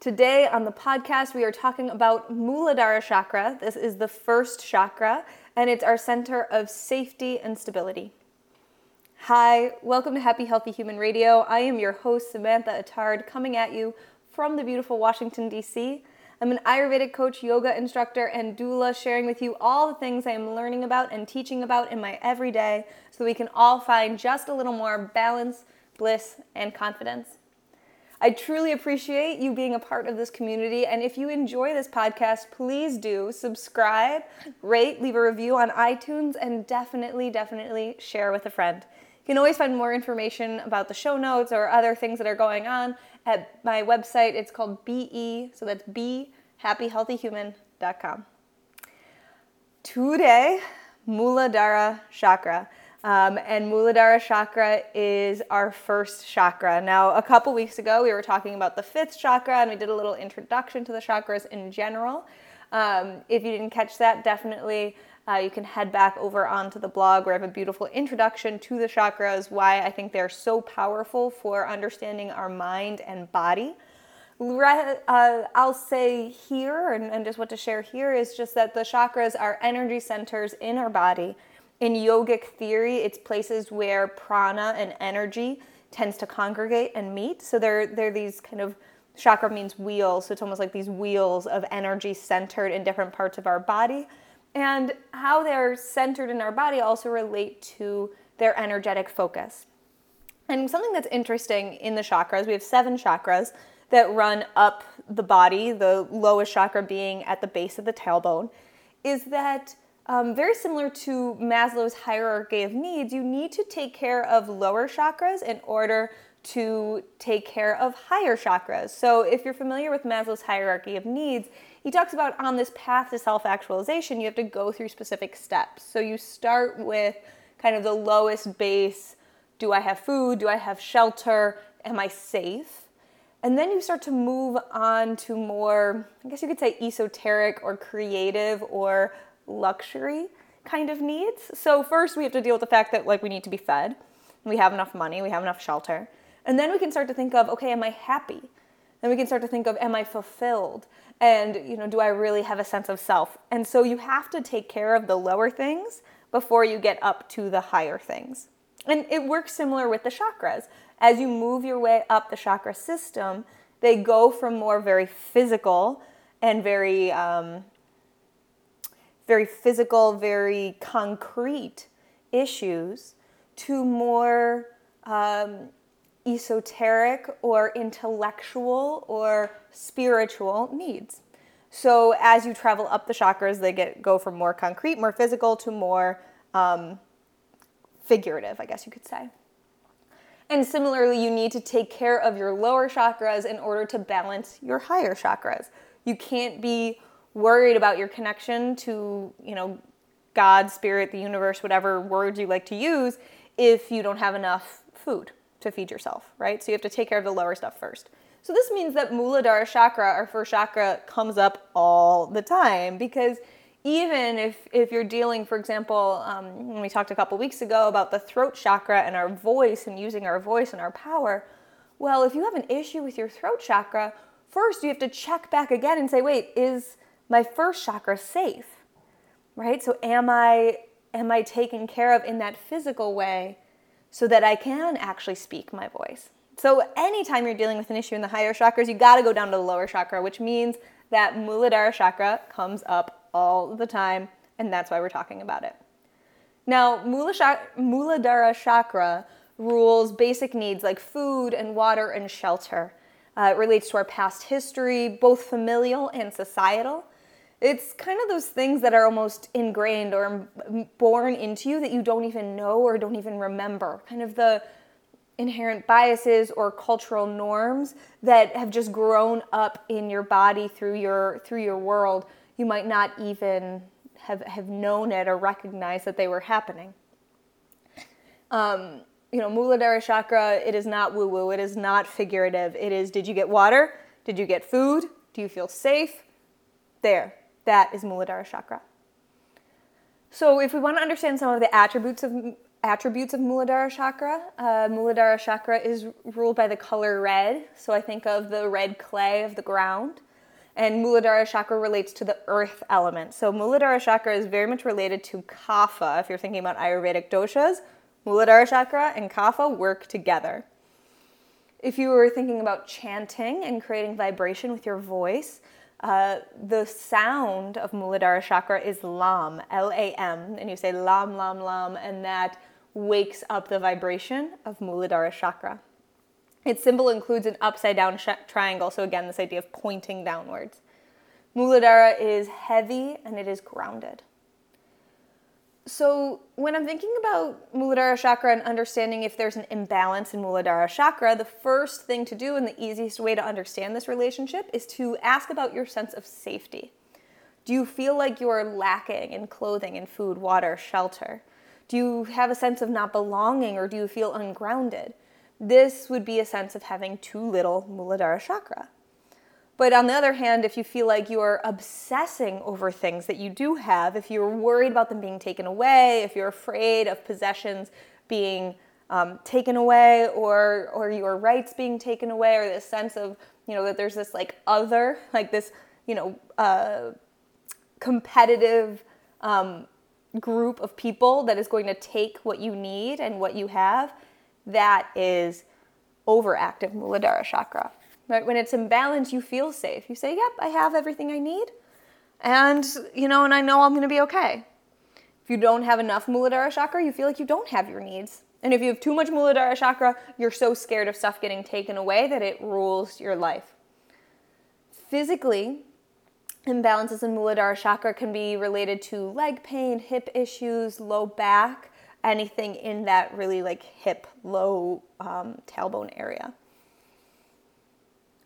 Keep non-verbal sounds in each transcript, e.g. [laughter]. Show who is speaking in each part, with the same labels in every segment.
Speaker 1: Today on the podcast, we are talking about Muladhara chakra. This is the first chakra, and it's our center of safety and stability. Hi, welcome to Happy Healthy Human Radio. I am your host, Samantha Attard, coming at you from the beautiful Washington, D.C. I'm an Ayurvedic coach, yoga instructor, and doula, sharing with you all the things I am learning about and teaching about in my everyday so we can all find just a little more balance, bliss, and confidence. I truly appreciate you being a part of this community. And if you enjoy this podcast, please do subscribe, rate, leave a review on iTunes, and definitely, definitely share with a friend. You can always find more information about the show notes or other things that are going on at my website. It's called BE, so that's B happyhealthyhuman.com. Today, Muladhara Chakra. Um, and Muladhara chakra is our first chakra. Now, a couple weeks ago, we were talking about the fifth chakra and we did a little introduction to the chakras in general. Um, if you didn't catch that, definitely uh, you can head back over onto the blog where I have a beautiful introduction to the chakras, why I think they're so powerful for understanding our mind and body. Uh, I'll say here, and, and just what to share here is just that the chakras are energy centers in our body in yogic theory, it's places where prana and energy tends to congregate and meet. So they're, they're these kind of chakra means wheels, so it's almost like these wheels of energy centered in different parts of our body. And how they're centered in our body also relate to their energetic focus. And something that's interesting in the chakras, we have seven chakras that run up the body, the lowest chakra being at the base of the tailbone, is that um, very similar to Maslow's hierarchy of needs, you need to take care of lower chakras in order to take care of higher chakras. So, if you're familiar with Maslow's hierarchy of needs, he talks about on this path to self actualization, you have to go through specific steps. So, you start with kind of the lowest base do I have food? Do I have shelter? Am I safe? And then you start to move on to more, I guess you could say esoteric or creative or luxury kind of needs. So first we have to deal with the fact that like we need to be fed, we have enough money, we have enough shelter. And then we can start to think of, okay, am I happy? Then we can start to think of, am I fulfilled? And you know, do I really have a sense of self? And so you have to take care of the lower things before you get up to the higher things. And it works similar with the chakras. As you move your way up the chakra system, they go from more very physical and very um, very physical, very concrete issues to more um, esoteric or intellectual or spiritual needs. So as you travel up the chakras, they get go from more concrete, more physical to more um, figurative, I guess you could say. And similarly, you need to take care of your lower chakras in order to balance your higher chakras. You can't be worried about your connection to, you know, God, spirit, the universe, whatever words you like to use, if you don't have enough food to feed yourself, right? So you have to take care of the lower stuff first. So this means that Muladhara chakra, our first chakra, comes up all the time because even if, if you're dealing, for example, um, when we talked a couple weeks ago about the throat chakra and our voice and using our voice and our power, well, if you have an issue with your throat chakra, first you have to check back again and say, wait, is my first chakra safe? Right? So am I am I taken care of in that physical way so that I can actually speak my voice? So anytime you're dealing with an issue in the higher chakras, you got to go down to the lower chakra, which means that Muladhara chakra comes up all the time, and that's why we're talking about it. Now, Muladhara chakra rules basic needs like food and water and shelter. Uh, it relates to our past history, both familial and societal. It's kind of those things that are almost ingrained or born into you that you don't even know or don't even remember. Kind of the inherent biases or cultural norms that have just grown up in your body through your through your world. You might not even have, have known it or recognized that they were happening. Um, you know, Muladhara chakra, it is not woo woo, it is not figurative. It is did you get water? Did you get food? Do you feel safe? There. That is Muladhara chakra. So, if we want to understand some of the attributes of attributes of Muladhara chakra. Uh, Muladhara chakra is ruled by the color red, so I think of the red clay of the ground. And Muladhara chakra relates to the earth element. So Muladhara chakra is very much related to Kapha. If you're thinking about Ayurvedic doshas, Muladhara chakra and Kapha work together. If you were thinking about chanting and creating vibration with your voice, uh, the sound of Muladhara chakra is Lam, L A M, and you say Lam, Lam, Lam, and that wakes up the vibration of Muladhara chakra. Its symbol includes an upside down sh- triangle, so again, this idea of pointing downwards. Muladhara is heavy and it is grounded. So, when I'm thinking about Muladhara chakra and understanding if there's an imbalance in Muladhara chakra, the first thing to do and the easiest way to understand this relationship is to ask about your sense of safety. Do you feel like you're lacking in clothing and food, water, shelter? Do you have a sense of not belonging or do you feel ungrounded? This would be a sense of having too little Muladhara chakra. But on the other hand, if you feel like you're obsessing over things that you do have, if you're worried about them being taken away, if you're afraid of possessions being um, taken away or or your rights being taken away or this sense of you know that there's this like other like this you know uh, competitive um, group of people that is going to take what you need and what you have, that is overactive Muladhara chakra. Right? When it's imbalanced, you feel safe. You say, "Yep, I have everything I need." And, you know, and I know I'm going to be okay. If you don't have enough Muladhara chakra, you feel like you don't have your needs. And if you have too much Muladhara chakra, you're so scared of stuff getting taken away that it rules your life. Physically, imbalances in Muladhara chakra can be related to leg pain, hip issues, low back, anything in that really like hip, low um, tailbone area.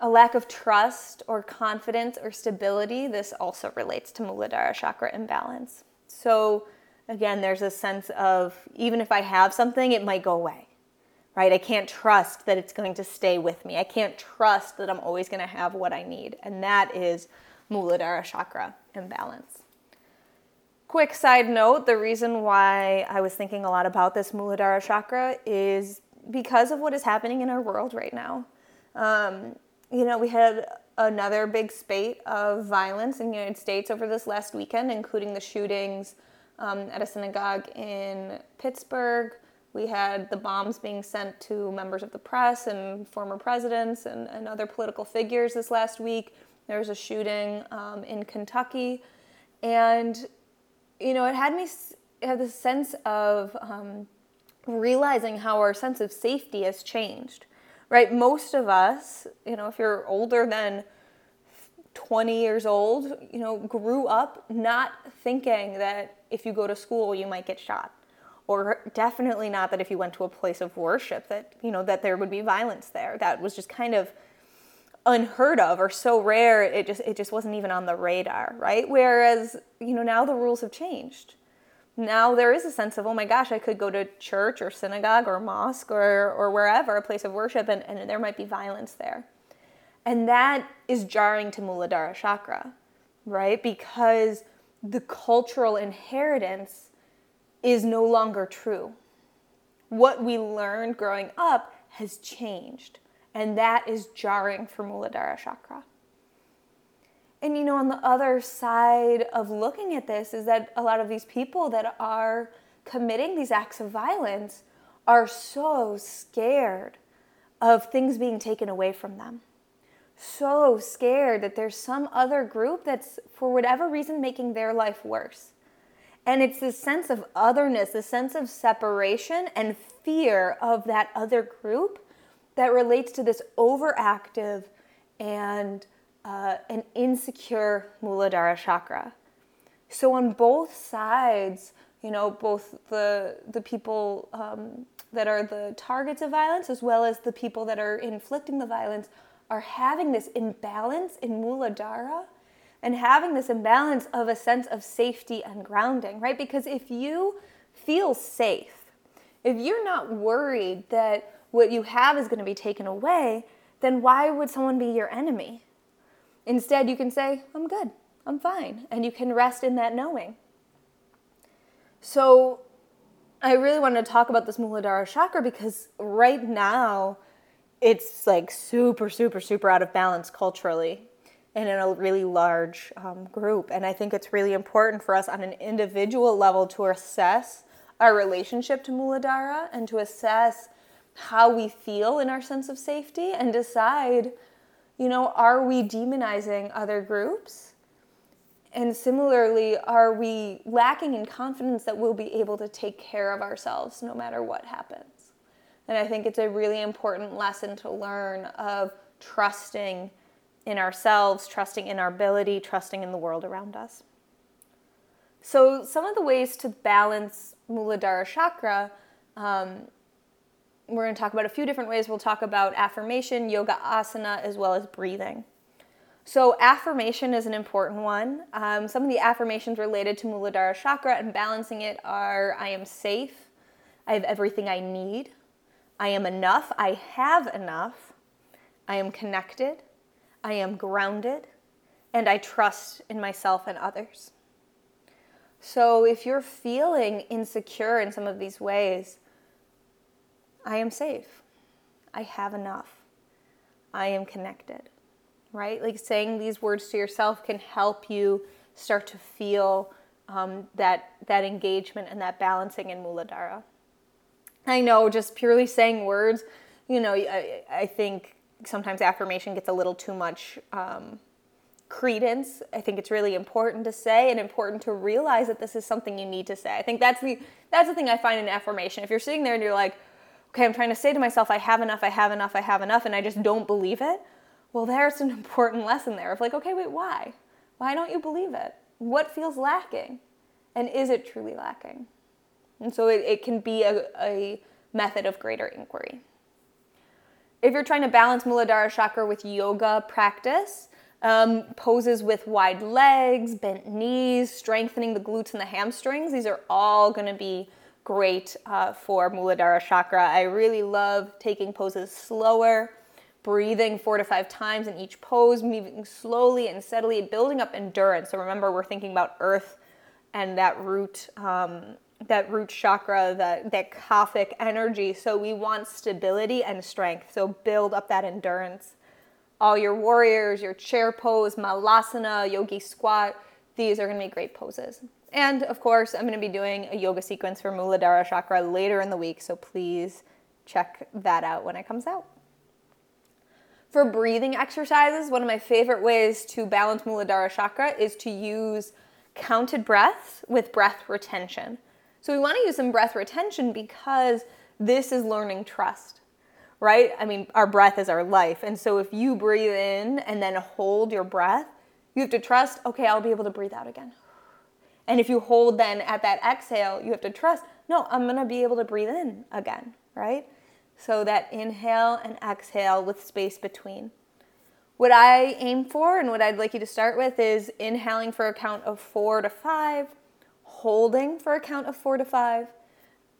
Speaker 1: A lack of trust or confidence or stability, this also relates to Muladhara chakra imbalance. So, again, there's a sense of even if I have something, it might go away, right? I can't trust that it's going to stay with me. I can't trust that I'm always going to have what I need. And that is Muladhara chakra imbalance. Quick side note the reason why I was thinking a lot about this Muladhara chakra is because of what is happening in our world right now. Um, you know, we had another big spate of violence in the United States over this last weekend, including the shootings um, at a synagogue in Pittsburgh. We had the bombs being sent to members of the press and former presidents and, and other political figures this last week. There was a shooting um, in Kentucky, and you know, it had me have this sense of um, realizing how our sense of safety has changed. Right, most of us, you know, if you're older than 20 years old, you know, grew up not thinking that if you go to school you might get shot. Or definitely not that if you went to a place of worship that you know that there would be violence there. That was just kind of unheard of or so rare it just it just wasn't even on the radar right? Whereas you know now the rules have changed now there is a sense of oh my gosh i could go to church or synagogue or mosque or or wherever a place of worship and, and there might be violence there. And that is jarring to muladhara chakra right? Because the cultural inheritance is no longer true. What we learned growing up has changed and that is jarring for Muladhara chakra. And you know, on the other side of looking at this is that a lot of these people that are committing these acts of violence are so scared of things being taken away from them. So scared that there's some other group that's, for whatever reason, making their life worse. And it's this sense of otherness, this sense of separation and fear of that other group that relates to this overactive and uh, an insecure Muladhara chakra. So on both sides, you know, both the the people um, that are the targets of violence as well as the people that are inflicting the violence are having this imbalance in Muladhara and having this imbalance of a sense of safety and grounding, right? Because if you feel safe, if you're not worried that what you have is going to be taken away, then why would someone be your enemy? Instead, you can say, I'm good, I'm fine, and you can rest in that knowing. So, I really wanted to talk about this Muladhara chakra because right now it's like super, super, super out of balance culturally and in a really large um, group. And I think it's really important for us on an individual level to assess our relationship to Muladhara and to assess how we feel in our sense of safety and decide, you know, are we demonizing other groups? And similarly, are we lacking in confidence that we'll be able to take care of ourselves no matter what happens? And I think it's a really important lesson to learn of trusting in ourselves, trusting in our ability, trusting in the world around us. So, some of the ways to balance Muladhara chakra, um, we're going to talk about a few different ways. We'll talk about affirmation, yoga asana, as well as breathing. So, affirmation is an important one. Um, some of the affirmations related to Muladhara chakra and balancing it are I am safe, I have everything I need, I am enough, I have enough, I am connected, I am grounded, and I trust in myself and others. So if you're feeling insecure in some of these ways, I am safe. I have enough. I am connected. Right? Like saying these words to yourself can help you start to feel um, that that engagement and that balancing in Muladhara. I know just purely saying words, you know, I, I think sometimes affirmation gets a little too much um, credence. I think it's really important to say and important to realize that this is something you need to say. I think that's the that's the thing I find in affirmation. If you're sitting there and you're like, okay, I'm trying to say to myself, I have enough, I have enough, I have enough, and I just don't believe it. Well, there's an [laughs] important lesson there of like, okay, wait, why? Why don't you believe it? What feels lacking? And is it truly lacking? And so it, it can be a, a method of greater inquiry. If you're trying to balance Muladhara chakra with yoga practice, um, poses with wide legs, bent knees, strengthening the glutes and the hamstrings, these are all going to be great uh, for Muladhara chakra. I really love taking poses slower, breathing four to five times in each pose, moving slowly and steadily, building up endurance. So remember, we're thinking about earth and that root um, that root chakra, that, that kaphic energy. So we want stability and strength. So build up that endurance. All your warriors, your chair pose, malasana, yogi squat, these are to be great poses. And of course, I'm going to be doing a yoga sequence for Muladhara chakra later in the week, so please check that out when it comes out. For breathing exercises, one of my favorite ways to balance Muladhara chakra is to use counted breaths with breath retention. So we want to use some breath retention because this is learning trust, right? I mean, our breath is our life. And so if you breathe in and then hold your breath, you have to trust, okay, I'll be able to breathe out again. And if you hold then at that exhale, you have to trust, no, I'm going to be able to breathe in again, right? So that inhale and exhale with space between. What I aim for and what I'd like you to start with is inhaling for a count of four to five, holding for a count of four to five,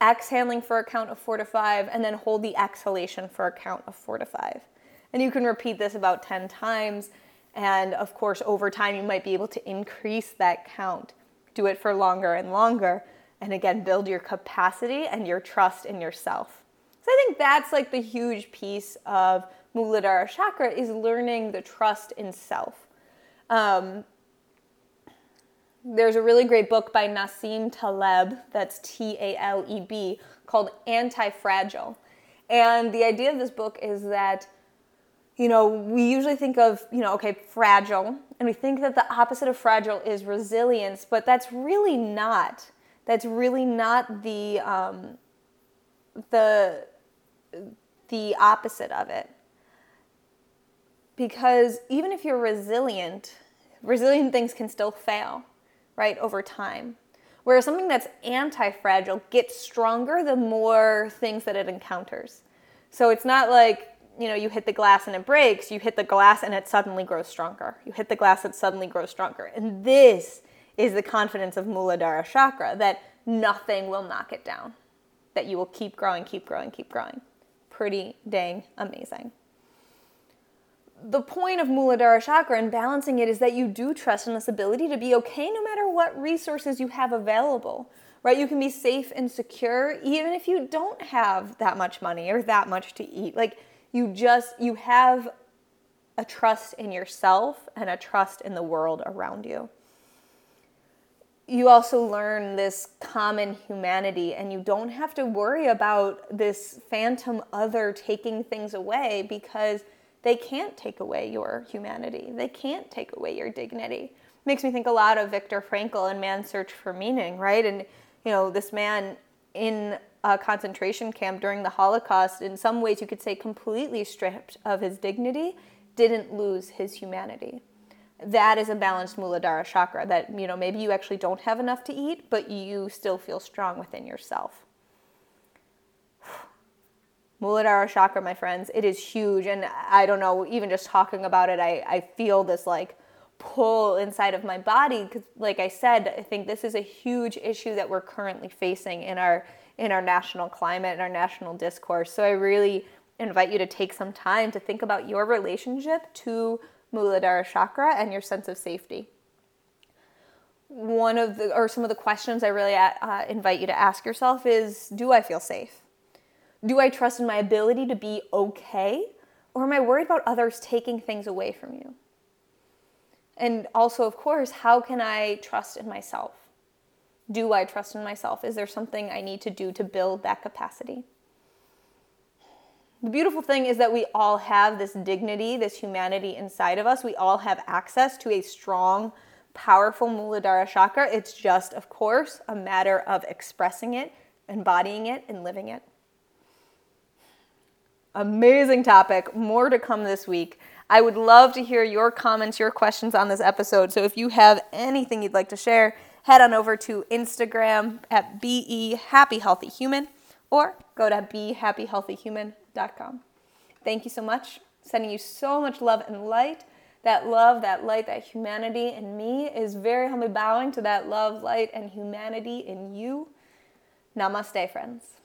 Speaker 1: exhaling for a count of four to five, and then hold the exhalation for a count of four to five. And you can repeat this about 10 times. And of course, over time, you might be able to increase that count. Do it for longer and longer. And again, build your capacity and your trust in yourself. So I think that's like the huge piece of Muladhara Chakra is learning the trust in self. Um, there's a really great book by Nassim Taleb, that's T A L E B, called Anti Fragile. And the idea of this book is that, you know, we usually think of, you know, okay, fragile, and we think that the opposite of fragile is resilience, but that's really not. That's really not the um, the the opposite of it. Because even if you're resilient, resilient things can still fail right, over time. Whereas something that's anti fragile gets stronger the more things that it encounters. So it's not like, you know, you hit the glass and it breaks, you hit the glass and it suddenly grows stronger. You hit the glass, it suddenly grows stronger. And this is the confidence of Muladhara chakra that nothing will knock it down, that you will keep growing, keep growing, keep growing. Pretty dang amazing the point of Muladhara chakra and balancing it is that you do trust in this ability to be okay no matter what resources you have available, right? You can be safe and secure even if you don't have that much money or that much to eat. Like you just, you have a trust in yourself and a trust in the world around you. You also learn this common humanity, and you don't have to worry about this phantom other taking things away because they can't take away your humanity. They can't take away your dignity. Makes me think a lot of Viktor Frankl and Man's Search for Meaning, right? And you know, this man in a concentration camp during the Holocaust, in some ways you could say completely stripped of his dignity, didn't lose his humanity. That is a balanced Muladhara chakra that, you know, maybe you actually don't have enough to eat, but you still feel strong within yourself. [sighs] Muladhara chakra, my friends, it is huge. And I don't know, even just talking about it, I, I feel this like pull inside of my body because like i said i think this is a huge issue that we're currently facing in our in our national climate and our national discourse. So i really invite you to take some time to think about your relationship to muladhara chakra and your sense of safety. One of the or some of the questions i really uh, invite you to ask yourself is do i feel safe? Do i trust in my ability to be okay? Or am i worried about others taking things away from you? And also, of course, how can I trust in myself? Do I trust in myself? Is there something I need to do to build that capacity? The beautiful thing is that we all have this dignity, this humanity inside of us. We all have access to a strong, powerful Muladhara chakra. It's just, of course, a matter of expressing it, embodying it, and living it. Amazing topic. More to come this week. I would love to hear your comments, your questions on this episode. So if you have anything you'd like to share, head on over to Instagram at be happy healthy human or go to behappyhealthyhuman.com. Thank you so much. Sending you so much love and light. That love, that light, that humanity in me is very humbly bowing to that love, light, and humanity in you. Namaste, friends.